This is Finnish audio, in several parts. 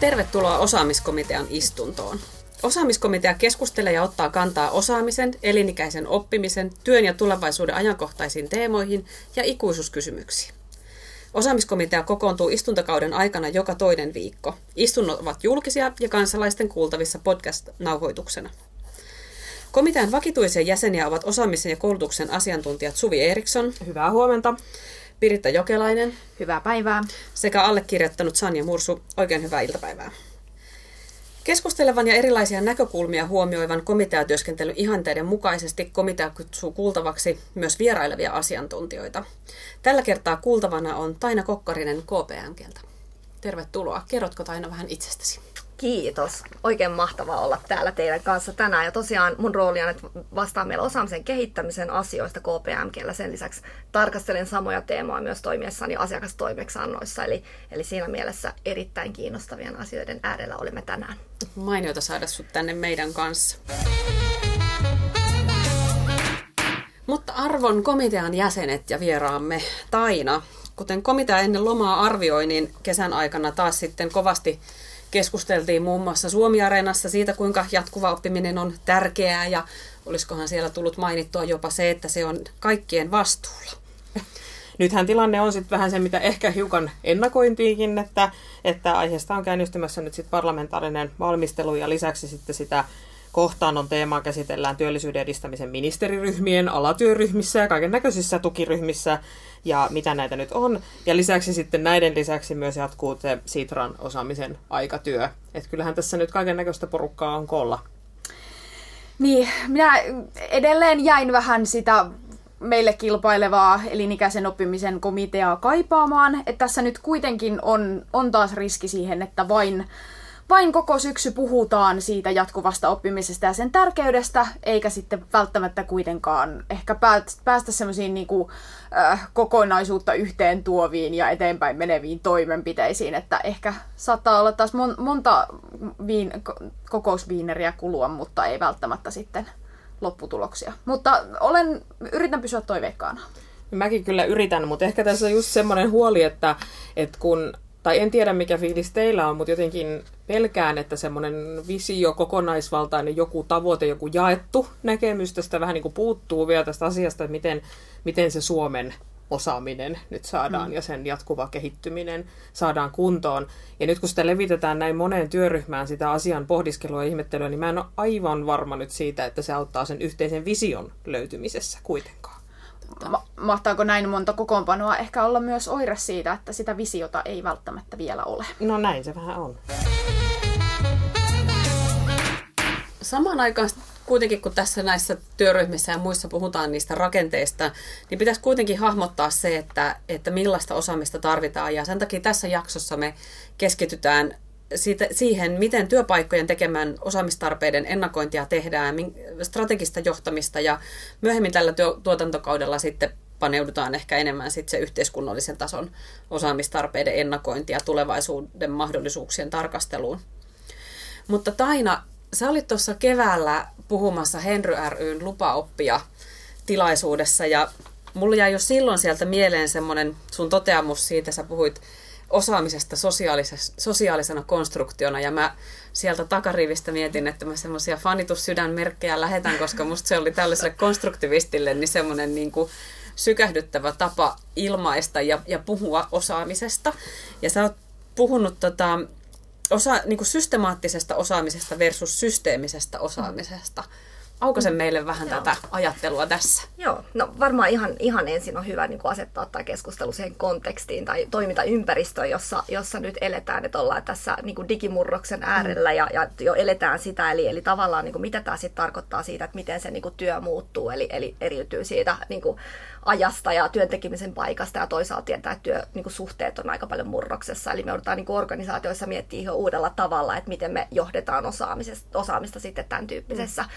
Tervetuloa osaamiskomitean istuntoon. Osaamiskomitea keskustelee ja ottaa kantaa osaamisen, elinikäisen oppimisen, työn ja tulevaisuuden ajankohtaisiin teemoihin ja ikuisuuskysymyksiin. Osaamiskomitea kokoontuu istuntokauden aikana joka toinen viikko. Istunnot ovat julkisia ja kansalaisten kuultavissa podcast-nauhoituksena. Komitean vakituisia jäseniä ovat osaamisen ja koulutuksen asiantuntijat Suvi Eriksson. Hyvää huomenta. Piritta Jokelainen. Hyvää päivää. Sekä allekirjoittanut Sanja Mursu. Oikein hyvää iltapäivää. Keskustelevan ja erilaisia näkökulmia huomioivan komiteatyöskentelyn ihanteiden mukaisesti komitea kutsuu kuultavaksi myös vierailevia asiantuntijoita. Tällä kertaa kuultavana on Taina Kokkarinen KPMGltä. Tervetuloa. Kerrotko Taina vähän itsestäsi? Kiitos. Oikein mahtavaa olla täällä teidän kanssa tänään. Ja tosiaan mun rooli on, että vastaan meillä osaamisen kehittämisen asioista KPMGllä. Sen lisäksi tarkastelen samoja teemoja myös toimiessani asiakastoimeksannoissa. Eli, eli siinä mielessä erittäin kiinnostavien asioiden äärellä olemme tänään. Mainiota saada sut tänne meidän kanssa. Mutta arvon komitean jäsenet ja vieraamme Taina, kuten komitea ennen lomaa arvioi, niin kesän aikana taas sitten kovasti keskusteltiin muun muassa Suomi-areenassa siitä, kuinka jatkuva oppiminen on tärkeää ja olisikohan siellä tullut mainittua jopa se, että se on kaikkien vastuulla. Nythän tilanne on sitten vähän se, mitä ehkä hiukan ennakointiinkin, että, että aiheesta on käynnistymässä nyt sitten parlamentaarinen valmistelu ja lisäksi sitten sitä kohtaannon teemaa käsitellään työllisyyden edistämisen ministeriryhmien alatyöryhmissä ja kaiken näköisissä tukiryhmissä ja mitä näitä nyt on. Ja lisäksi sitten näiden lisäksi myös jatkuu se Sitran osaamisen aikatyö. Että kyllähän tässä nyt kaiken näköistä porukkaa on kolla. Niin, minä edelleen jäin vähän sitä meille kilpailevaa elinikäisen oppimisen komiteaa kaipaamaan. Että tässä nyt kuitenkin on, on taas riski siihen, että vain vain koko syksy puhutaan siitä jatkuvasta oppimisesta ja sen tärkeydestä, eikä sitten välttämättä kuitenkaan ehkä päästä semmoisiin niin äh, kokonaisuutta yhteen tuoviin ja eteenpäin meneviin toimenpiteisiin, että ehkä saattaa olla taas mon, monta viin, kokousviineriä kulua, mutta ei välttämättä sitten lopputuloksia. Mutta olen, yritän pysyä toiveikkaana. Mäkin kyllä yritän, mutta ehkä tässä on just semmoinen huoli, että, että kun tai en tiedä mikä fiilis teillä on, mutta jotenkin pelkään, että semmoinen visio, kokonaisvaltainen joku tavoite, joku jaettu näkemys tästä vähän niin kuin puuttuu vielä tästä asiasta, että miten, miten se Suomen osaaminen nyt saadaan mm. ja sen jatkuva kehittyminen saadaan kuntoon. Ja nyt kun sitä levitetään näin moneen työryhmään sitä asian pohdiskelua ja ihmettelyä, niin mä en ole aivan varma nyt siitä, että se auttaa sen yhteisen vision löytymisessä kuitenkaan. Ma- mahtaako näin monta kokoonpanoa ehkä olla myös oire siitä, että sitä visiota ei välttämättä vielä ole? No näin se vähän on. Samaan aikaan kuitenkin, kun tässä näissä työryhmissä ja muissa puhutaan niistä rakenteista, niin pitäisi kuitenkin hahmottaa se, että, että millaista osaamista tarvitaan. Ja sen takia tässä jaksossa me keskitytään siitä, siihen, miten työpaikkojen tekemään osaamistarpeiden ennakointia tehdään, strategista johtamista ja myöhemmin tällä työ, tuotantokaudella sitten paneudutaan ehkä enemmän sitten se yhteiskunnallisen tason osaamistarpeiden ennakointia tulevaisuuden mahdollisuuksien tarkasteluun. Mutta Taina, sä olit tuossa keväällä puhumassa Henry ryn lupaoppia tilaisuudessa ja mulla jäi jo silloin sieltä mieleen semmoinen sun toteamus siitä, sä puhuit osaamisesta sosiaalisena konstruktiona ja mä sieltä takarivistä mietin, että mä semmoisia fanitussydänmerkkejä lähetän, koska musta se oli tällaiselle konstruktivistille niin semmoinen niin kuin sykähdyttävä tapa ilmaista ja, ja puhua osaamisesta. Ja sä oot puhunut tota, osa, niin kuin systemaattisesta osaamisesta versus systeemisestä osaamisesta. Mm Auko meille vähän Joo. tätä ajattelua tässä? Joo, no varmaan ihan, ihan ensin on hyvä niin kuin asettaa tämä keskustelu siihen kontekstiin tai toimintaympäristöön, jossa, jossa nyt eletään, että ollaan tässä niin kuin digimurroksen äärellä mm. ja, ja jo eletään sitä, eli, eli tavallaan niin kuin, mitä tämä sitten tarkoittaa siitä, että miten se niin kuin, työ muuttuu, eli, eli eriytyy siitä niin kuin, ajasta ja työntekemisen paikasta ja toisaalta tietää, että työsuhteet niin on aika paljon murroksessa. Eli me joudutaan niin kuin organisaatioissa miettimään ihan uudella tavalla, että miten me johdetaan osaamista sitten tämän tyyppisessä mm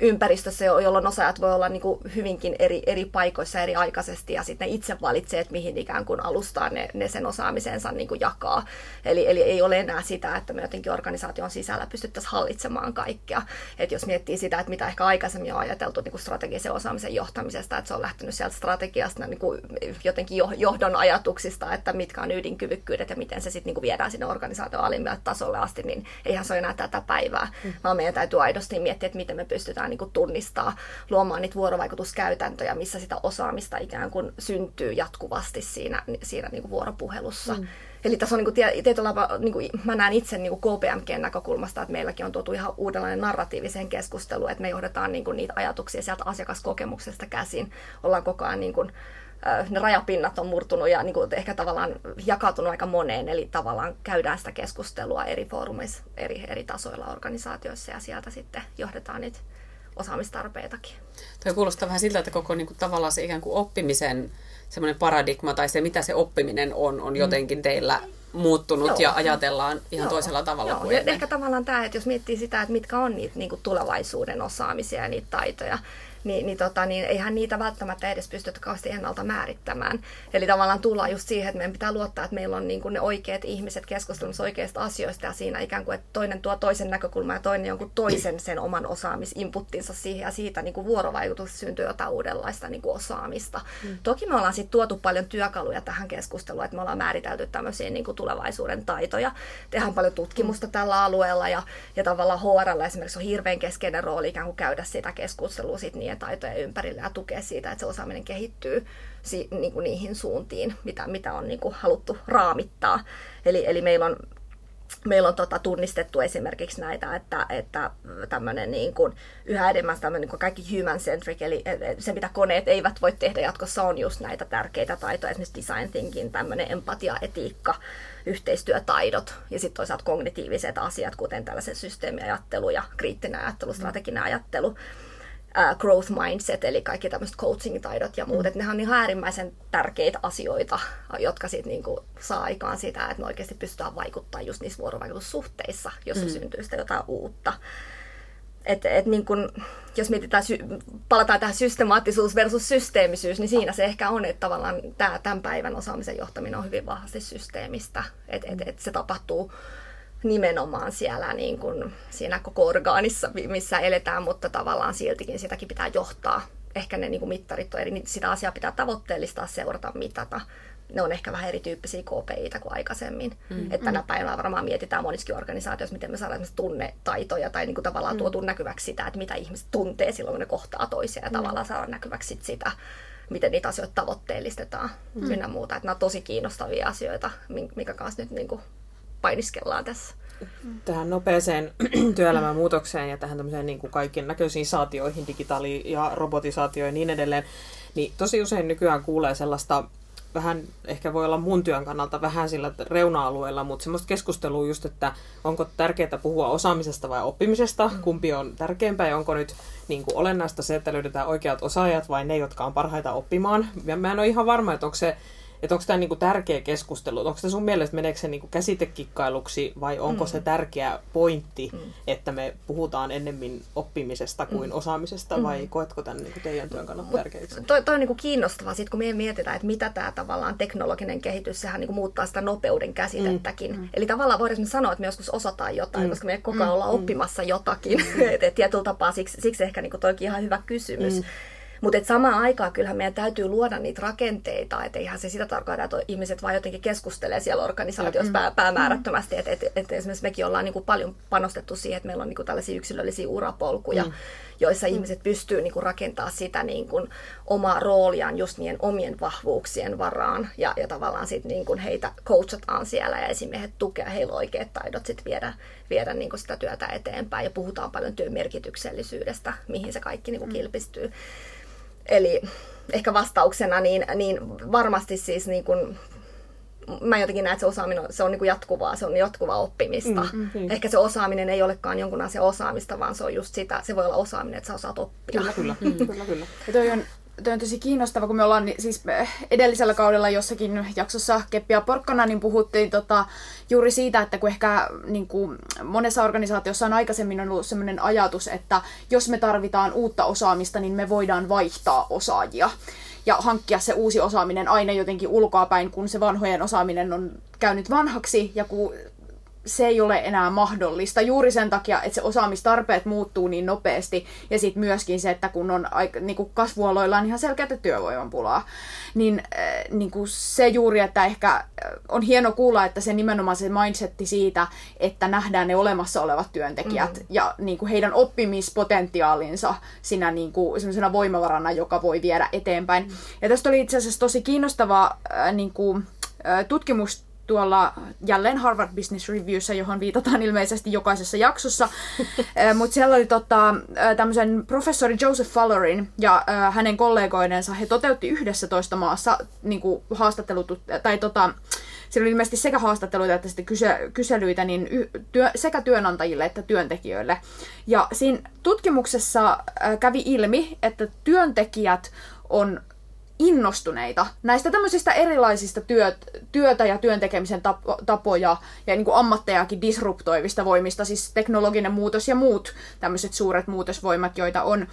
ympäristössä, jolloin osaajat voi olla niin kuin hyvinkin eri, eri paikoissa eri aikaisesti ja sitten itse valitsee, että mihin ikään kuin alustaan ne, ne sen osaamisensa niin kuin jakaa. Eli, eli ei ole enää sitä, että me jotenkin organisaation sisällä pystyttäisiin hallitsemaan kaikkea. Et jos miettii sitä, että mitä ehkä aikaisemmin on ajateltu niin kuin strategisen osaamisen johtamisesta, että se on lähtenyt sieltä strategiasta niin kuin jotenkin johdon ajatuksista, että mitkä on ydinkyvykkyydet ja miten se sitten niin viedään sinne organisaation alimmalle tasolle asti, niin eihän se ole enää tätä päivää, mm. vaan meidän täytyy aidosti miettiä, että miten me pystytään niin kuin tunnistaa, luomaan niitä vuorovaikutuskäytäntöjä, missä sitä osaamista ikään kuin syntyy jatkuvasti siinä, siinä niin kuin vuoropuhelussa. Mm. Eli tässä on niin kuin, tietyllä niin kuin, mä näen itse niin kuin KPMGn näkökulmasta, että meilläkin on tuotu ihan uudenlainen narratiiviseen keskusteluun, että me johdetaan niin kuin, niitä ajatuksia sieltä asiakaskokemuksesta käsin. Ollaan koko ajan niin kuin, ne rajapinnat on murtunut ja niin kuin ehkä tavallaan jakautunut aika moneen, eli tavallaan käydään sitä keskustelua eri foorumeissa, eri, eri tasoilla organisaatioissa ja sieltä sitten johdetaan niitä osaamistarpeitakin. Tuo kuulostaa vähän siltä, että koko niin kuin, tavallaan se ikään kuin oppimisen semmoinen paradigma tai se, mitä se oppiminen on, on mm. jotenkin teillä muuttunut Joo. ja ajatellaan ihan Joo. toisella tavalla Joo. kuin ennen. Ehkä tavallaan tämä, että jos miettii sitä, että mitkä on niitä niin kuin tulevaisuuden osaamisia ja niitä taitoja, niin, niin, tota, niin eihän niitä välttämättä edes pystytä kauheasti ennalta määrittämään. Eli tavallaan tullaan just siihen, että meidän pitää luottaa, että meillä on niin kuin ne oikeat ihmiset keskustelemassa oikeista asioista ja siinä ikään kuin, että toinen tuo toisen näkökulman ja toinen jonkun toisen sen oman osaamisinputtinsa siihen ja siitä niin kuin vuorovaikutus syntyy jotain uudenlaista niin kuin osaamista. Mm. Toki me ollaan sitten tuotu paljon työkaluja tähän keskusteluun, että me ollaan määritelty tämmöisiä niin kuin tulevaisuuden taitoja. Tehdään paljon tutkimusta mm. tällä alueella ja, ja tavallaan HRL esimerkiksi on hirveän keskeinen rooli ikään kuin käydä sitä keskustelua sit niin, omien taitojen ympärillä ja tukea siitä, että se osaaminen kehittyy si, niin kuin niihin suuntiin, mitä, mitä on niin kuin haluttu raamittaa. Eli, eli meillä on meillä on tota, tunnistettu esimerkiksi näitä, että, että tämmöinen niin kuin, yhä enemmän tämmöinen niin kuin kaikki human-centric, eli se mitä koneet eivät voi tehdä jatkossa on just näitä tärkeitä taitoja, esimerkiksi design thinking, tämmöinen empatia, etiikka, yhteistyötaidot ja sitten toisaalta kognitiiviset asiat, kuten tällaisen systeemiajattelu ja kriittinen ajattelu, strateginen ajattelu uh, growth mindset, eli kaikki tämmöiset coaching-taidot ja muut. Mm. Että nehän on ihan äärimmäisen tärkeitä asioita, jotka sitten niinku saa aikaan sitä, että me oikeasti pystytään vaikuttamaan just niissä vuorovaikutussuhteissa, jossa mm. syntyy sitä jotain uutta. Et, et niin kun, jos mietitään, palataan tähän systemaattisuus versus systeemisyys, niin siinä se ehkä on, että tavallaan tämä, tämän päivän osaamisen johtaminen on hyvin vahvasti systeemistä. Että et, et se tapahtuu nimenomaan siellä niin kuin siinä koko orgaanissa, missä eletään, mutta tavallaan siltikin sitäkin pitää johtaa. Ehkä ne niin kuin mittarit on eri, niin sitä asiaa pitää tavoitteellistaa, seurata, mitata. Ne on ehkä vähän erityyppisiä KPIitä kuin aikaisemmin. Mm, että tänä mm. päivänä varmaan mietitään monissakin organisaatioissa, miten me saadaan tunnetaitoja tai niin kuin tavallaan mm. tuotu näkyväksi sitä, että mitä ihmiset tuntee silloin, kun ne kohtaa toisia ja mm. tavallaan saadaan näkyväksi sitä, miten niitä asioita tavoitteellistetaan mm. ynnä muuta. Että nämä on tosi kiinnostavia asioita, mikä kanssa nyt niin kuin painiskellaan tässä. Tähän nopeeseen työelämän muutokseen ja tähän tämmöiseen niin kuin kaikkien näköisiin saatioihin, digitaali- ja robotisaatioihin ja niin edelleen, niin tosi usein nykyään kuulee sellaista vähän, ehkä voi olla mun työn kannalta vähän sillä reuna-alueella, mutta semmoista keskustelua just, että onko tärkeää puhua osaamisesta vai oppimisesta, mm. kumpi on tärkeämpää ja onko nyt niin kuin olennaista se, että löydetään oikeat osaajat vai ne, jotka on parhaita oppimaan. Ja mä en ole ihan varma, että onko se että onko tämä niinku tärkeä keskustelu, onko tämä sun mielestä, meneekö se niinku käsitekikkailuksi vai onko mm. se tärkeä pointti, mm. että me puhutaan ennemmin oppimisesta kuin mm. osaamisesta mm. vai koetko tämän niinku teidän työn kannalta tärkeäksi? Toi, toi on niinku kiinnostavaa, sit kun me mietitään, että mitä tämä tavallaan teknologinen kehitys, sehän niinku muuttaa sitä nopeuden käsitettäkin. Mm. Eli tavallaan voidaan sanoa, että me joskus osataan jotain, mm. koska me koko ajan mm. ollaan mm. oppimassa jotakin. Mm. et, tietyllä tapaa siksi, siksi ehkä niinku toikin ihan hyvä kysymys. Mm. Mutta samaan aikaan kyllähän meidän täytyy luoda niitä rakenteita, että eihän se sitä tarkoita, että ihmiset vaan jotenkin keskustelee siellä organisaatiossa pää, päämäärättömästi. Että et, et esimerkiksi mekin ollaan niinku paljon panostettu siihen, että meillä on niinku tällaisia yksilöllisiä urapolkuja, mm. joissa mm. ihmiset pystyy niinku rakentamaan sitä niinku omaa rooliaan just niiden omien vahvuuksien varaan. Ja, ja tavallaan sitten niinku heitä coachataan siellä ja esimiehet tukea, heillä on oikeat taidot sitten viedä, viedä niinku sitä työtä eteenpäin. Ja puhutaan paljon työn merkityksellisyydestä, mihin se kaikki niinku kilpistyy. Eli ehkä vastauksena, niin, niin varmasti siis niin kuin, mä jotenkin näen, että se osaaminen se on niin kuin jatkuvaa, se on jatkuvaa oppimista. Mm, mm, Ehkä se osaaminen ei olekaan jonkun asian osaamista, vaan se on just sitä, se voi olla osaaminen, että sä osaat oppia. Kyllä, kyllä. mm. kyllä, kyllä. Ja toi on toi on tosi kiinnostava, kun me ollaan siis edellisellä kaudella jossakin jaksossa Keppiä porkkana, niin puhuttiin tota, juuri siitä, että kun ehkä niin kuin monessa organisaatiossa on aikaisemmin ollut sellainen ajatus, että jos me tarvitaan uutta osaamista, niin me voidaan vaihtaa osaajia ja hankkia se uusi osaaminen aina jotenkin ulkoapäin, kun se vanhojen osaaminen on käynyt vanhaksi ja kun se ei ole enää mahdollista juuri sen takia, että se osaamistarpeet muuttuu niin nopeasti ja sitten myöskin se, että kun on aika, niin kuin kasvualoilla on ihan selkeätä työvoimanpulaa, niin, äh, niin kuin se juuri, että ehkä äh, on hieno kuulla, että se nimenomaan se mindsetti siitä, että nähdään ne olemassa olevat työntekijät mm. ja niin kuin heidän oppimispotentiaalinsa siinä niin kuin, voimavarana, joka voi viedä eteenpäin. Mm. Ja tästä oli itse asiassa tosi kiinnostava äh, niin kuin, äh, tutkimus tuolla jälleen Harvard Business Reviewssä, johon viitataan ilmeisesti jokaisessa jaksossa. Mutta siellä oli tota, tämmöisen professori Joseph Fallerin ja hänen kollegoidensa, he toteutti yhdessä toista maassa niin haastattelut, tai tota, siellä oli ilmeisesti sekä haastatteluita että sitten kyse, kyselyitä niin y, työ, sekä työnantajille että työntekijöille. Ja siinä tutkimuksessa kävi ilmi, että työntekijät on innostuneita näistä tämmöisistä erilaisista työt, työtä ja työntekemisen tapo, tapoja ja niin kuin ammattejakin disruptoivista voimista, siis teknologinen muutos ja muut tämmöiset suuret muutosvoimat, joita on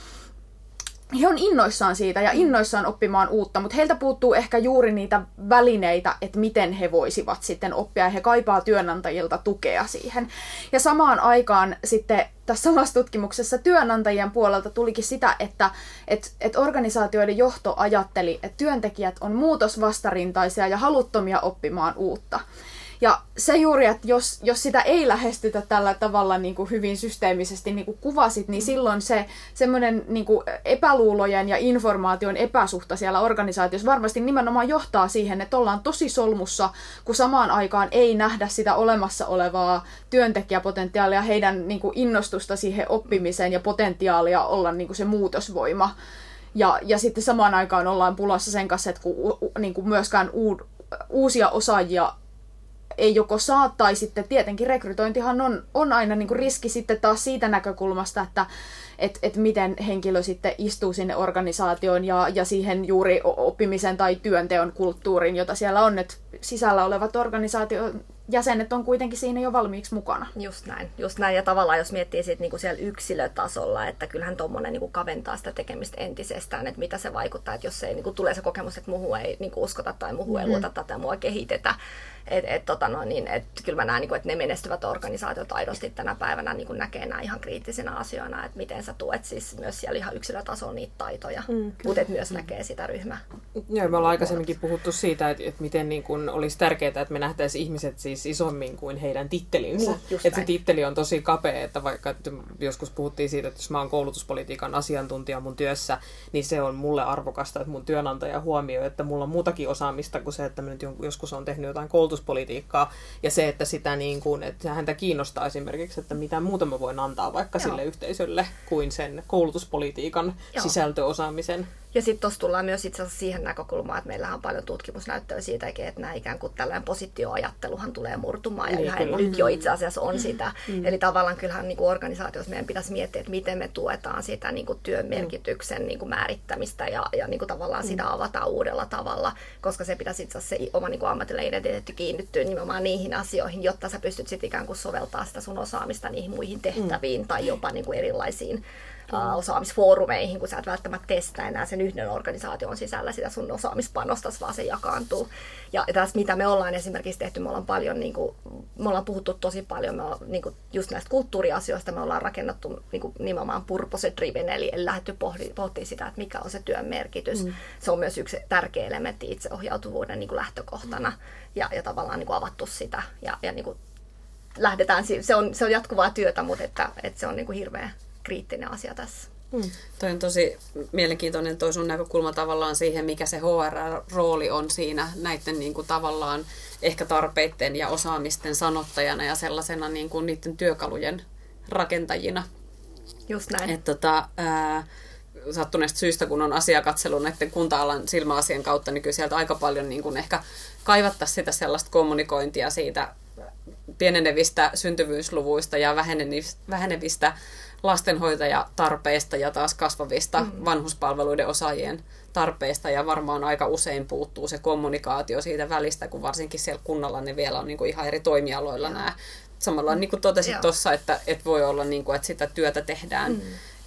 he on innoissaan siitä ja innoissaan oppimaan uutta, mutta heiltä puuttuu ehkä juuri niitä välineitä, että miten he voisivat sitten oppia ja he kaipaa työnantajilta tukea siihen. Ja samaan aikaan sitten tässä samassa tutkimuksessa työnantajien puolelta tulikin sitä, että et, et organisaatioiden johto ajatteli, että työntekijät on muutosvastarintaisia ja haluttomia oppimaan uutta. Ja se juuri, että jos, jos sitä ei lähestytä tällä tavalla niin kuin hyvin systeemisesti, niin kuin kuvasit, niin silloin se semmoinen niin kuin epäluulojen ja informaation epäsuhta siellä organisaatiossa varmasti nimenomaan johtaa siihen, että ollaan tosi solmussa, kun samaan aikaan ei nähdä sitä olemassa olevaa työntekijäpotentiaalia, heidän niin kuin innostusta siihen oppimiseen ja potentiaalia olla niin kuin se muutosvoima. Ja, ja sitten samaan aikaan ollaan pulassa sen kanssa, että kun, niin kuin myöskään uu, uusia osaajia ei joko saa, tai sitten tietenkin rekrytointihan on, on aina niin kuin riski sitten taas siitä näkökulmasta, että et, et miten henkilö sitten istuu sinne organisaatioon ja, ja siihen juuri oppimisen tai työnteon kulttuuriin, jota siellä on, että sisällä olevat organisaation jäsenet on kuitenkin siinä jo valmiiksi mukana. Just näin. Just näin. Ja tavallaan jos miettii sit niinku siellä yksilötasolla, että kyllähän tuommoinen niinku kaventaa sitä tekemistä entisestään, että mitä se vaikuttaa, että jos ei niinku tulee se kokemus, että muuhun ei niinku uskota tai muuhun mm-hmm. ei luota tai mua kehitetä, et, et, tota no, niin, et, kyllä mä näen, niin kuin, että ne menestyvät organisaatiot aidosti tänä päivänä niin kuin näkee nämä ihan kriittisinä asioina, että miten sä tuet siis myös siellä ihan yksilötasolla niitä taitoja, mm, mutta myös mm. näkee sitä ryhmää. Joo, me ollaan aikaisemminkin puhuttu siitä, että, että miten niin kuin olisi tärkeää, että me nähtäisiin ihmiset siis isommin kuin heidän tittelinsä. Niin, että se titteli on tosi kapea, että vaikka että joskus puhuttiin siitä, että jos mä oon koulutuspolitiikan asiantuntija mun työssä, niin se on mulle arvokasta, että mun työnantaja huomioi, että mulla on muutakin osaamista kuin se, että mä nyt joskus on tehnyt jotain koulutus koulutuspolitiikkaa ja se, että sitä niin kuin, että häntä kiinnostaa esimerkiksi, että mitä muuta mä voin antaa vaikka Joo. sille yhteisölle kuin sen koulutuspolitiikan Joo. sisältöosaamisen. Ja sitten tuossa tullaan myös itse asiassa siihen näkökulmaan, että meillä on paljon tutkimusnäyttöä siitä, että nämä ikään kuin tällainen positioajatteluhan tulee murtumaan ja niin, yhä nyt jo itse asiassa on sitä. Mm. Eli tavallaan kyllähän niin kuin organisaatiossa meidän pitäisi miettiä, että miten me tuetaan sitä niin kuin työn merkityksen niin kuin määrittämistä ja, ja niin kuin tavallaan mm. sitä avataan uudella tavalla, koska se pitäisi itse asiassa se oma niin kuin ammatillinen identiteetti kiinnittyä nimenomaan niihin asioihin, jotta sä pystyt sitten ikään kuin soveltaa sitä sun osaamista niihin muihin tehtäviin mm. tai jopa niin kuin erilaisiin uh, osaamisfoorumeihin, kun sä et välttämättä testaa enää sen yhden organisaation sisällä sitä sun osaamispanosta, vaan se jakaantuu. Ja tässä mitä me ollaan esimerkiksi tehty, me ollaan paljon, niin kuin, me ollaan puhuttu tosi paljon me ollaan, niin kuin, just näistä kulttuuriasioista, me ollaan rakennettu niin kuin, nimenomaan purpose driven, eli, lähdetty pohtimaan sitä, että mikä on se työn merkitys. Mm. Se on myös yksi tärkeä elementti itseohjautuvuuden niin kuin lähtökohtana ja, ja tavallaan niin kuin avattu sitä ja, ja niin kuin, lähdetään, se on, se on jatkuvaa työtä, mutta että, että se on niin kuin hirveä kriittinen asia tässä. Hmm. Toi on tosi mielenkiintoinen toi sun näkökulma tavallaan siihen, mikä se HR-rooli on siinä näiden niin kuin tavallaan ehkä tarpeiden ja osaamisten sanottajana ja sellaisena niin kuin niiden työkalujen rakentajina. Just näin. Et tota, ää, sattuneesta syystä, kun on asiakatselu näiden kunta-alan silmäasian kautta, niin kyllä sieltä aika paljon niin kuin ehkä kaivattaisiin sitä sellaista kommunikointia siitä pienenevistä syntyvyysluvuista ja vähenevistä lastenhoitajatarpeista ja taas kasvavista mm. vanhuspalveluiden osaajien tarpeista ja varmaan aika usein puuttuu se kommunikaatio siitä välistä, kun varsinkin siellä kunnalla ne vielä on niin kuin ihan eri toimialoilla nämä. Samalla niin kuin totesit tuossa, että, että voi olla, niin kuin, että sitä työtä tehdään mm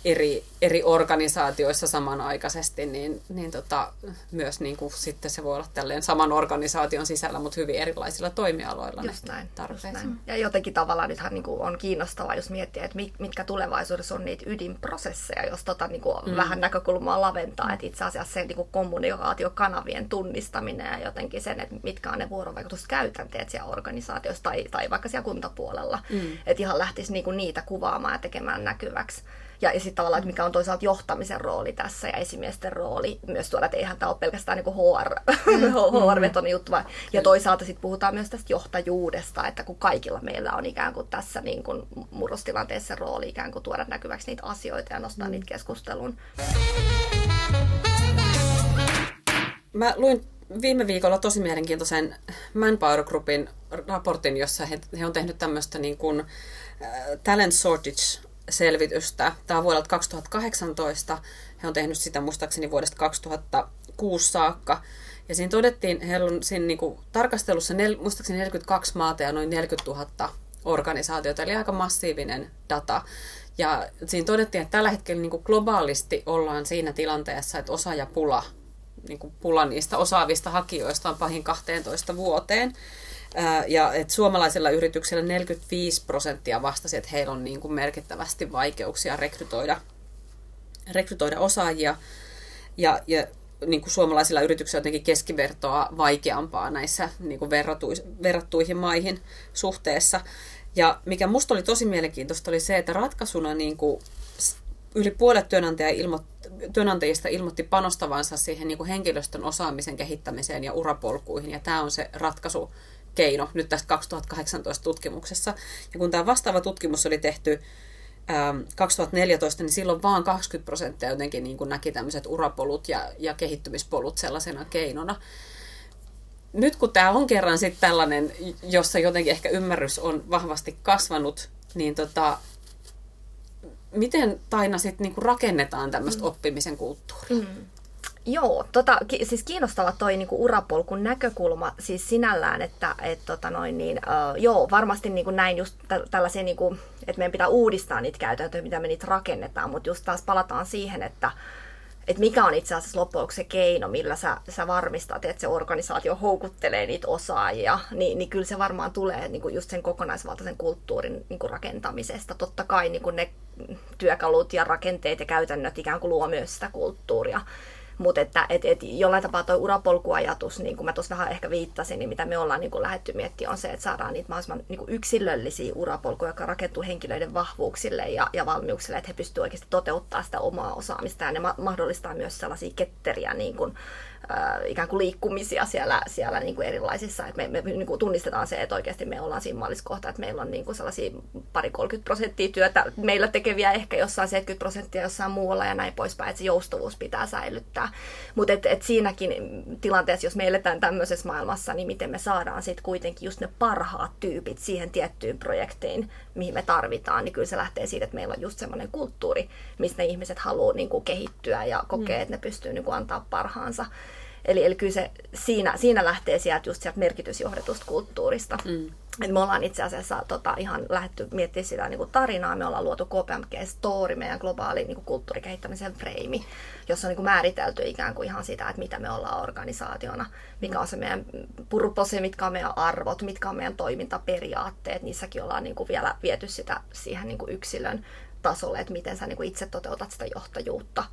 eri, eri organisaatioissa samanaikaisesti, niin, niin tota, myös niin kuin sitten se voi olla tälleen saman organisaation sisällä, mutta hyvin erilaisilla toimialoilla just näin, just näin. Ja jotenkin tavallaan nythän niin kuin on kiinnostavaa, jos miettii, että mitkä tulevaisuudessa on niitä ydinprosesseja, jos tota niin kuin mm. vähän näkökulmaa laventaa, että itse asiassa se niin kuin kommunikaatiokanavien tunnistaminen ja jotenkin sen, että mitkä on ne vuorovaikutuskäytänteet siellä organisaatiossa tai, tai vaikka siellä kuntapuolella, mm. että ihan lähtisi niin kuin niitä kuvaamaan ja tekemään näkyväksi. Ja, ja sitten tavallaan, että mikä on toisaalta johtamisen rooli tässä ja esimiesten rooli myös tuolla, että eihän tämä ole pelkästään niin HR, mm. HR-vetonen juttu. Vaan. Ja toisaalta sitten puhutaan myös tästä johtajuudesta, että kun kaikilla meillä on ikään kuin tässä niin kuin murrostilanteessa rooli ikään kuin tuoda näkyväksi niitä asioita ja nostaa mm. niitä keskusteluun. Mä luin viime viikolla tosi mielenkiintoisen Manpower Groupin raportin, jossa he, he on tehnyt tämmöistä niin kuin, uh, talent shortage selvitystä. Tämä on vuodelta 2018. He on tehnyt sitä muistaakseni vuodesta 2006 saakka. Ja siinä todettiin, heillä on siinä niin kuin, tarkastelussa nel, muistaakseni 42 maata ja noin 40 000 organisaatiota, eli aika massiivinen data. Ja siinä todettiin, että tällä hetkellä niin kuin globaalisti ollaan siinä tilanteessa, että osaajapula, niin kuin pula niistä osaavista hakijoista on pahin 12 vuoteen. Ja että suomalaisilla yrityksillä 45 prosenttia vastasi, että heillä on niin kuin merkittävästi vaikeuksia rekrytoida, rekrytoida osaajia. Ja, ja niin kuin suomalaisilla yrityksillä jotenkin keskivertoa vaikeampaa näissä niin kuin verrattuihin maihin suhteessa. Ja mikä musta oli tosi mielenkiintoista oli se, että ratkaisuna niin kuin yli puolet työnantaja ilmo, työnantajista ilmoitti panostavansa siihen niin kuin henkilöstön osaamisen kehittämiseen ja urapolkuihin. Ja tämä on se ratkaisu keino nyt tästä 2018 tutkimuksessa. Ja kun tämä vastaava tutkimus oli tehty 2014, ähm, niin silloin vaan 20 prosenttia jotenkin niin kuin näki tämmöiset urapolut ja, ja kehittymispolut sellaisena keinona. Nyt kun tämä on kerran sitten tällainen, jossa jotenkin ehkä ymmärrys on vahvasti kasvanut, niin tota, miten Taina sitten niinku rakennetaan tämmöistä mm. oppimisen kulttuuria? Mm. Joo, tota, ki, siis kiinnostava toi niinku urapolkun näkökulma siis sinällään, että et, tota noin, niin, uh, joo, varmasti niinku näin just tä, tällaisia, niinku, että meidän pitää uudistaa niitä käytäntöjä, mitä me niitä rakennetaan, mutta just taas palataan siihen, että et mikä on itse asiassa loppujen se keino, millä sä, sä varmistat, että se organisaatio houkuttelee niitä osaajia, niin, niin kyllä se varmaan tulee niin kuin just sen kokonaisvaltaisen kulttuurin niin kuin rakentamisesta. Totta kai niin kuin ne työkalut ja rakenteet ja käytännöt ikään kuin luo myös sitä kulttuuria. Mutta että et, et jollain tapaa tuo urapolkuajatus, niin kuin mä tuossa vähän ehkä viittasin, niin mitä me ollaan niin kuin lähdetty miettimään, on se, että saadaan niitä mahdollisimman niin yksilöllisiä urapolkuja, jotka rakentuu henkilöiden vahvuuksille ja, ja valmiuksille, että he pystyvät oikeasti toteuttamaan sitä omaa osaamista ja ne mahdollistaa myös sellaisia ketteriä niin kuin, äh, ikään kuin liikkumisia siellä, siellä niin kuin erilaisissa. Et me me niin kuin tunnistetaan se, että oikeasti me ollaan siinä malliskohta, että meillä on niin kuin sellaisia pari 30 prosenttia työtä meillä tekeviä, ehkä jossain 70 prosenttia jossain muualla ja näin poispäin, että se joustavuus pitää säilyttää. Mutta et, et siinäkin tilanteessa, jos me eletään tämmöisessä maailmassa, niin miten me saadaan sitten kuitenkin just ne parhaat tyypit siihen tiettyyn projektiin, mihin me tarvitaan, niin kyllä se lähtee siitä, että meillä on just semmoinen kulttuuri, mistä ne ihmiset haluaa niin kuin kehittyä ja kokee, mm. että ne pystyy niin kuin antaa parhaansa. Eli, eli kyllä se siinä, siinä lähtee sieltä just sieltä merkitysjohdetusta kulttuurista. Mm. Et me ollaan itse asiassa tota, ihan lähdetty miettimään sitä niin kuin tarinaa. Me ollaan luotu KPMG Story, meidän globaali niin kuin kulttuurikehittämisen freimi, jossa on niin kuin määritelty ikään kuin ihan sitä, että mitä me ollaan organisaationa, mikä on se meidän purpose, mitkä on meidän arvot, mitkä on meidän toimintaperiaatteet. Niissäkin ollaan niin kuin vielä viety sitä siihen niin kuin yksilön tasolle, että miten sä niin kuin itse toteutat sitä johtajuutta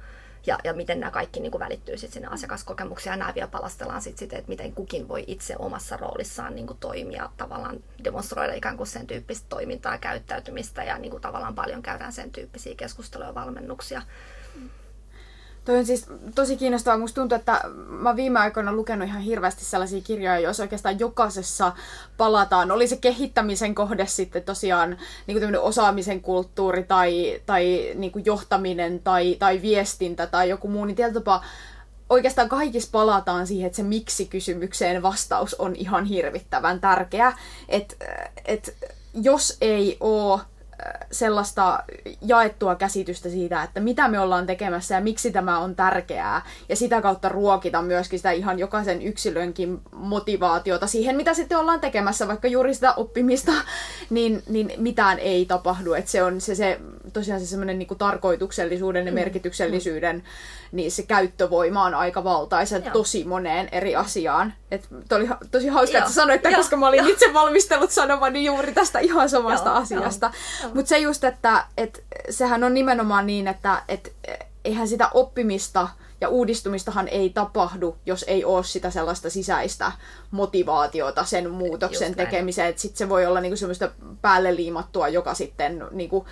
ja, ja miten nämä kaikki niin kuin välittyy sitten sinne asiakaskokemuksiin. Ja nämä vielä palastellaan sitten, sit, että miten kukin voi itse omassa roolissaan niin kuin toimia, tavallaan demonstroida ikään kuin sen tyyppistä toimintaa käyttäytymistä ja niin kuin tavallaan paljon käydään sen tyyppisiä keskusteluja ja valmennuksia. Toi on siis tosi kiinnostavaa. Musta tuntuu, että mä viime aikoina lukenut ihan hirveästi sellaisia kirjoja, joissa oikeastaan jokaisessa palataan. Oli se kehittämisen kohde sitten tosiaan niin kuin osaamisen kulttuuri tai, tai niin kuin johtaminen tai, tai viestintä tai joku muu, niin tietyllä oikeastaan kaikissa palataan siihen, että se miksi-kysymykseen vastaus on ihan hirvittävän tärkeä. Että et, jos ei ole sellaista jaettua käsitystä siitä, että mitä me ollaan tekemässä ja miksi tämä on tärkeää. Ja sitä kautta ruokita myöskin sitä ihan jokaisen yksilönkin motivaatiota siihen, mitä sitten ollaan tekemässä, vaikka juuri sitä oppimista, niin, niin mitään ei tapahdu. Että se on se, se tosiaan se semmoinen niin tarkoituksellisuuden ja mm. Niin se käyttövoima on aika valtaisa tosi moneen eri asiaan. Et oli tosi hauska, että sanoit, että koska mä olin Joo. itse valmistellut sanomani juuri tästä ihan samasta Joo. asiasta. Mutta se just, että et, sehän on nimenomaan niin, että et, eihän sitä oppimista ja uudistumistahan ei tapahdu, jos ei ole sitä sellaista sisäistä motivaatiota sen muutoksen tekemiseen. Sitten se voi olla niinku semmoista päälle liimattua, joka sitten niinku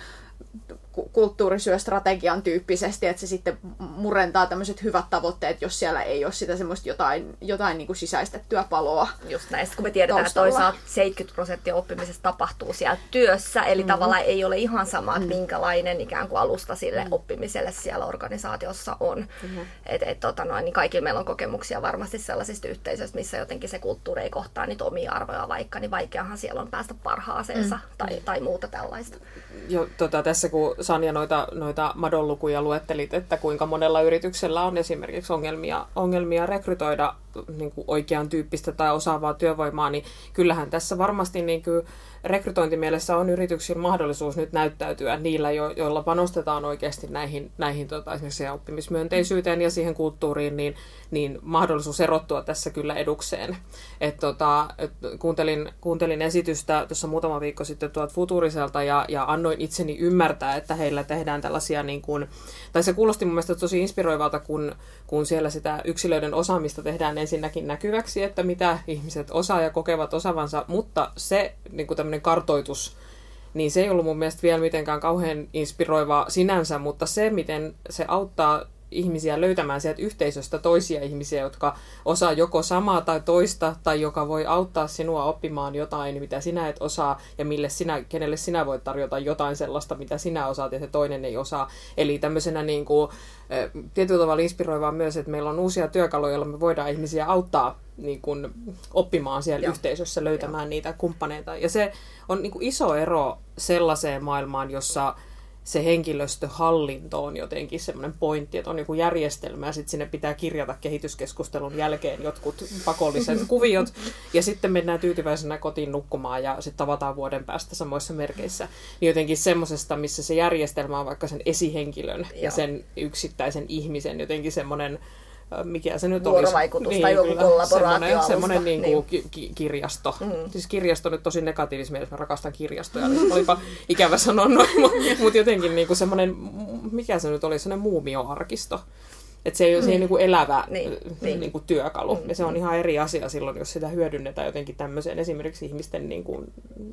kulttuurisyöstrategian tyyppisesti, että se sitten murentaa tämmöiset hyvät tavoitteet, jos siellä ei ole sitä semmoista jotain, jotain niin kuin sisäistettyä paloa. Just näistä, kun me tiedetään, taustalla. että toisaalta 70 prosenttia oppimisesta tapahtuu siellä työssä, eli mm-hmm. tavallaan ei ole ihan sama, että mm-hmm. minkälainen ikään kuin alusta sille mm-hmm. oppimiselle siellä organisaatiossa on. Mm-hmm. Et, et, tota noin, niin kaikilla meillä on kokemuksia varmasti sellaisista yhteisöistä, missä jotenkin se kulttuuri ei kohtaa niitä omia arvoja vaikka, niin vaikeahan siellä on päästä parhaaseensa mm-hmm. tai, tai muuta tällaista. Jo, tota, tässä kun Sanja noita, noita madonlukuja luettelit, että kuinka monella yrityksellä on esimerkiksi ongelmia, ongelmia rekrytoida niin kuin oikean tyyppistä tai osaavaa työvoimaa, niin kyllähän tässä varmasti niin kuin rekrytointimielessä on yrityksillä mahdollisuus nyt näyttäytyä niillä, jo, joilla panostetaan oikeasti näihin, näihin tota, esimerkiksi oppimismyönteisyyteen ja siihen kulttuuriin, niin, niin mahdollisuus erottua tässä kyllä edukseen. Et, tota, et kuuntelin, kuuntelin esitystä tuossa muutama viikko sitten tuolta Futuriselta ja, ja annoin itseni ymmärtää, että heillä tehdään tällaisia, niin kuin, tai se kuulosti mun mielestä tosi inspiroivalta, kun, kun siellä sitä yksilöiden osaamista tehdään ensinnäkin näkyväksi, että mitä ihmiset osaa ja kokevat osavansa, mutta se niin kuin tämmöinen kartoitus, niin se ei ollut mun mielestä vielä mitenkään kauhean inspiroiva sinänsä, mutta se, miten se auttaa ihmisiä löytämään sieltä yhteisöstä toisia ihmisiä, jotka osaa joko samaa tai toista, tai joka voi auttaa sinua oppimaan jotain, mitä sinä et osaa, ja mille sinä, kenelle sinä voit tarjota jotain sellaista, mitä sinä osaat, ja se toinen ei osaa. Eli tämmöisenä niin kuin, tietyllä tavalla inspiroivaa myös, että meillä on uusia työkaluja, joilla me voidaan ihmisiä auttaa niin kuin, oppimaan siellä Joo. yhteisössä, löytämään Joo. niitä kumppaneita. Ja se on niin kuin iso ero sellaiseen maailmaan, jossa se henkilöstöhallinto on jotenkin semmoinen pointti, että on joku järjestelmä ja sitten sinne pitää kirjata kehityskeskustelun jälkeen jotkut pakolliset kuviot ja sitten mennään tyytyväisenä kotiin nukkumaan ja sitten tavataan vuoden päästä samoissa merkeissä. Niin jotenkin semmoisesta, missä se järjestelmä on vaikka sen esihenkilön Joo. ja sen yksittäisen ihmisen jotenkin semmoinen mikä se nyt olisi. Niin, tai joku kollaboraatio Semmoinen niin kuin niin. Ki- kirjasto. Mm. Siis kirjasto nyt tosi negatiivisessa mielessä, mä rakastan kirjastoja, niin olipa ikävä sanoa noin, mutta mut jotenkin niin kuin semmoinen, mikä se nyt oli, semmoinen muumioarkisto. Että se ei ole niin. niin kuin elävä niin. Niin. Niin kuin työkalu. Mm. Ja se on ihan eri asia silloin, jos sitä hyödynnetään jotenkin tämmöiseen esimerkiksi ihmisten niin kuin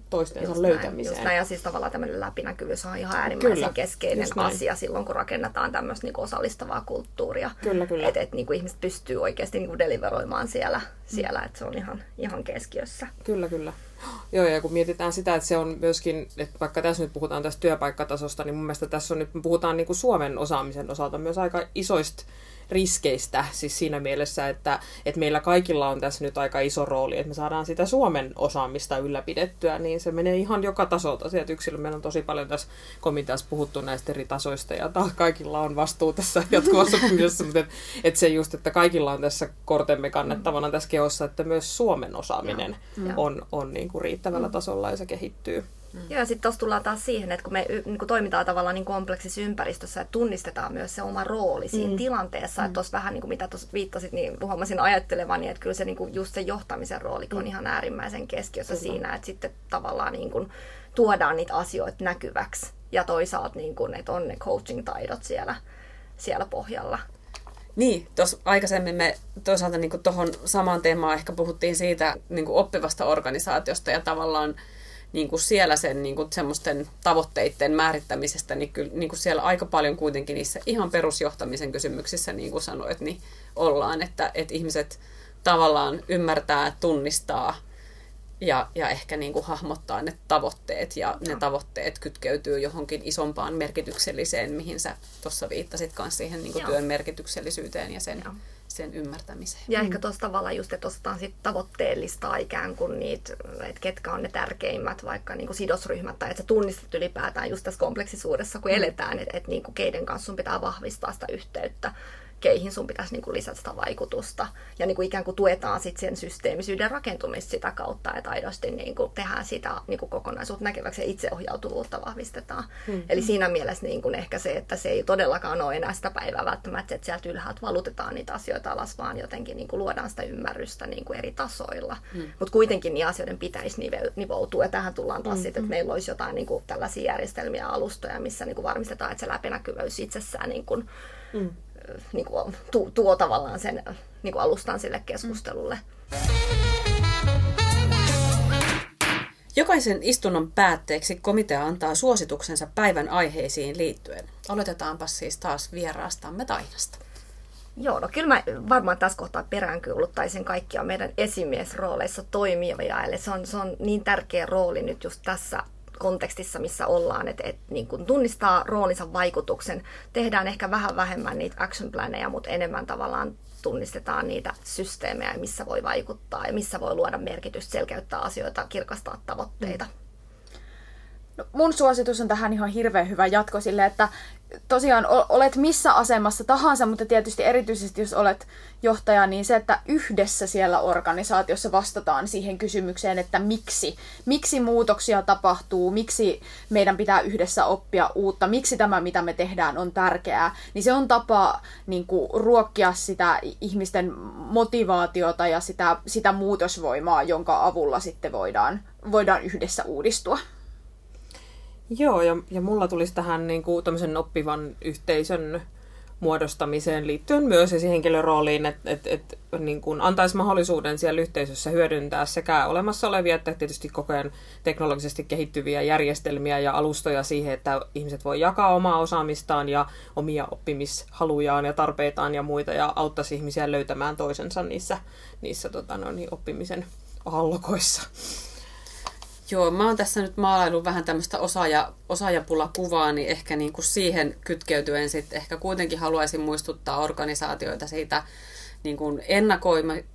toistensa just löytämiseen. Näin, just näin. Ja siis tavallaan tämmöinen läpinäkyvyys on ihan äärimmäisen kyllä. keskeinen asia silloin, kun rakennetaan tämmöistä niin kuin osallistavaa kulttuuria. Kyllä, kyllä. Että et, niin kuin ihmiset pystyy oikeasti niin kuin deliveroimaan siellä, mm. siellä että se on ihan, ihan keskiössä. Kyllä, kyllä. Joo, ja kun mietitään sitä, että se on myöskin, että vaikka tässä nyt puhutaan tästä työpaikkatasosta, niin mun mielestä tässä on nyt, puhutaan niin kuin Suomen osaamisen osalta myös aika isoista riskeistä, siis siinä mielessä, että, että meillä kaikilla on tässä nyt aika iso rooli, että me saadaan sitä Suomen osaamista ylläpidettyä, niin se menee ihan joka tasolta. Sieltä yksilö, meillä on tosi paljon tässä komiteassa puhuttu näistä eri tasoista, ja kaikilla on vastuu tässä jatkuvassa oppimisessa, mutta että et se just, että kaikilla on tässä kortemme kannettavana tässä keossa, että myös Suomen osaaminen on, on niin kuin riittävällä tasolla ja se kehittyy. Mm. Joo, ja sitten tuossa tullaan taas siihen, että kun me niin kun toimitaan tavallaan niin kompleksissa ympäristössä, että tunnistetaan myös se oma rooli siinä mm. tilanteessa. Mm. Että tuossa vähän niin kuin mitä tuossa viittasit, niin huomasin ajattelevani, että kyllä se niin kuin just se johtamisen rooli mm. on ihan äärimmäisen keskiössä kyllä. siinä, että sitten tavallaan niin kuin tuodaan niitä asioita näkyväksi. Ja toisaalta, niin kuin, että on ne coaching-taidot siellä, siellä pohjalla. Niin, tuossa aikaisemmin me toisaalta niin tuohon samaan teemaan ehkä puhuttiin siitä niin oppivasta organisaatiosta ja tavallaan niin kuin siellä sen niin kuin semmoisten tavoitteiden määrittämisestä, niin, kyllä, niin kuin siellä aika paljon kuitenkin niissä ihan perusjohtamisen kysymyksissä, niin kuin sanoit, niin ollaan, että, että ihmiset tavallaan ymmärtää, tunnistaa ja, ja ehkä niin kuin hahmottaa ne tavoitteet ja ne tavoitteet kytkeytyy johonkin isompaan merkitykselliseen, mihin sä tuossa viittasit myös siihen niin kuin työn merkityksellisyyteen ja sen, sen ymmärtämiseen. Ja mm. ehkä tuossa tavallaan just, että osataan sit tavoitteellistaa ikään kuin niitä, että ketkä on ne tärkeimmät vaikka niin kuin sidosryhmät, tai että sä tunnistat ylipäätään just tässä kompleksisuudessa, kun mm. eletään, että, että niin kuin keiden kanssa sun pitää vahvistaa sitä yhteyttä keihin sun pitäisi niin kuin lisätä sitä vaikutusta. Ja niin kuin ikään kuin tuetaan sit sen systeemisyyden rakentumista sitä kautta, että aidosti niin kuin tehdään sitä niin kuin kokonaisuutta näkeväksi ja itseohjautuvuutta vahvistetaan. Hmm. Eli siinä mielessä niin kuin ehkä se, että se ei todellakaan ole enää sitä päivää välttämättä, että sieltä ylhäältä valutetaan niitä asioita alas, vaan jotenkin niin kuin luodaan sitä ymmärrystä niin kuin eri tasoilla. Hmm. Mutta kuitenkin niin asioiden pitäisi nivoutua. Ja tähän tullaan taas hmm. sitten, että meillä olisi jotain niin kuin tällaisia järjestelmiä alustoja, missä niin kuin varmistetaan, että se läpinäkyvyys itsessään niin kuin, hmm niin kuin, tuo, tuo tavallaan sen niin kuin alustan sille keskustelulle. Jokaisen istunnon päätteeksi komitea antaa suosituksensa päivän aiheisiin liittyen. Aloitetaanpa siis taas vieraastamme Tainasta. Joo, no kyllä mä varmaan tässä kohtaa peräänkyuluttaisin kaikkia meidän esimiesrooleissa toimivia. Eli se on, se on niin tärkeä rooli nyt just tässä kontekstissa, missä ollaan, että, että niin tunnistaa roolinsa vaikutuksen. Tehdään ehkä vähän vähemmän niitä action planeja, mutta enemmän tavallaan tunnistetaan niitä systeemejä, missä voi vaikuttaa ja missä voi luoda merkitystä, selkeyttää asioita, kirkastaa tavoitteita. Mm. No, mun suositus on tähän ihan hirveän hyvä jatko sille, että tosiaan olet missä asemassa tahansa, mutta tietysti erityisesti jos olet johtaja, niin se, että yhdessä siellä organisaatiossa vastataan siihen kysymykseen, että miksi, miksi muutoksia tapahtuu, miksi meidän pitää yhdessä oppia uutta, miksi tämä, mitä me tehdään, on tärkeää, niin se on tapa niin kuin, ruokkia sitä ihmisten motivaatiota ja sitä, sitä muutosvoimaa, jonka avulla sitten voidaan, voidaan yhdessä uudistua. Joo, ja, ja mulla tulisi tähän niin kuin, oppivan yhteisön muodostamiseen liittyen myös esihenkilön rooliin, että et, et, niin antaisi mahdollisuuden siellä yhteisössä hyödyntää sekä olemassa olevia että tietysti koko ajan teknologisesti kehittyviä järjestelmiä ja alustoja siihen, että ihmiset voi jakaa omaa osaamistaan ja omia oppimishalujaan ja tarpeitaan ja muita ja auttaisi ihmisiä löytämään toisensa niissä, niissä tota, no, niin, oppimisen allokoissa. Joo, mä oon tässä nyt maalaillut vähän tämmöistä osaaja, osaajapulakuvaa, niin ehkä niin kuin siihen kytkeytyen sitten ehkä kuitenkin haluaisin muistuttaa organisaatioita siitä niin kuin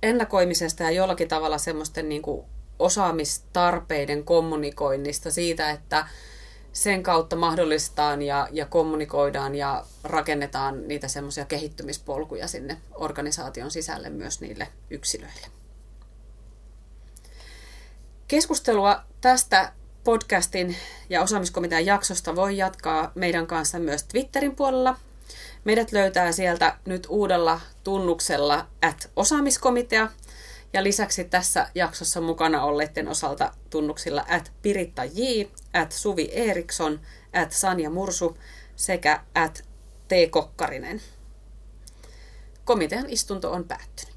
ennakoimisesta ja jollakin tavalla semmoisten niin kuin osaamistarpeiden kommunikoinnista siitä, että sen kautta mahdollistaan ja, ja kommunikoidaan ja rakennetaan niitä semmoisia kehittymispolkuja sinne organisaation sisälle myös niille yksilöille. Keskustelua tästä podcastin ja osaamiskomitean jaksosta voi jatkaa meidän kanssa myös Twitterin puolella. Meidät löytää sieltä nyt uudella tunnuksella at osaamiskomitea ja lisäksi tässä jaksossa mukana olleiden osalta tunnuksilla at Piritta J, at Suvi Eriksson, at Sanja Mursu sekä at T. Kokkarinen. Komitean istunto on päättynyt.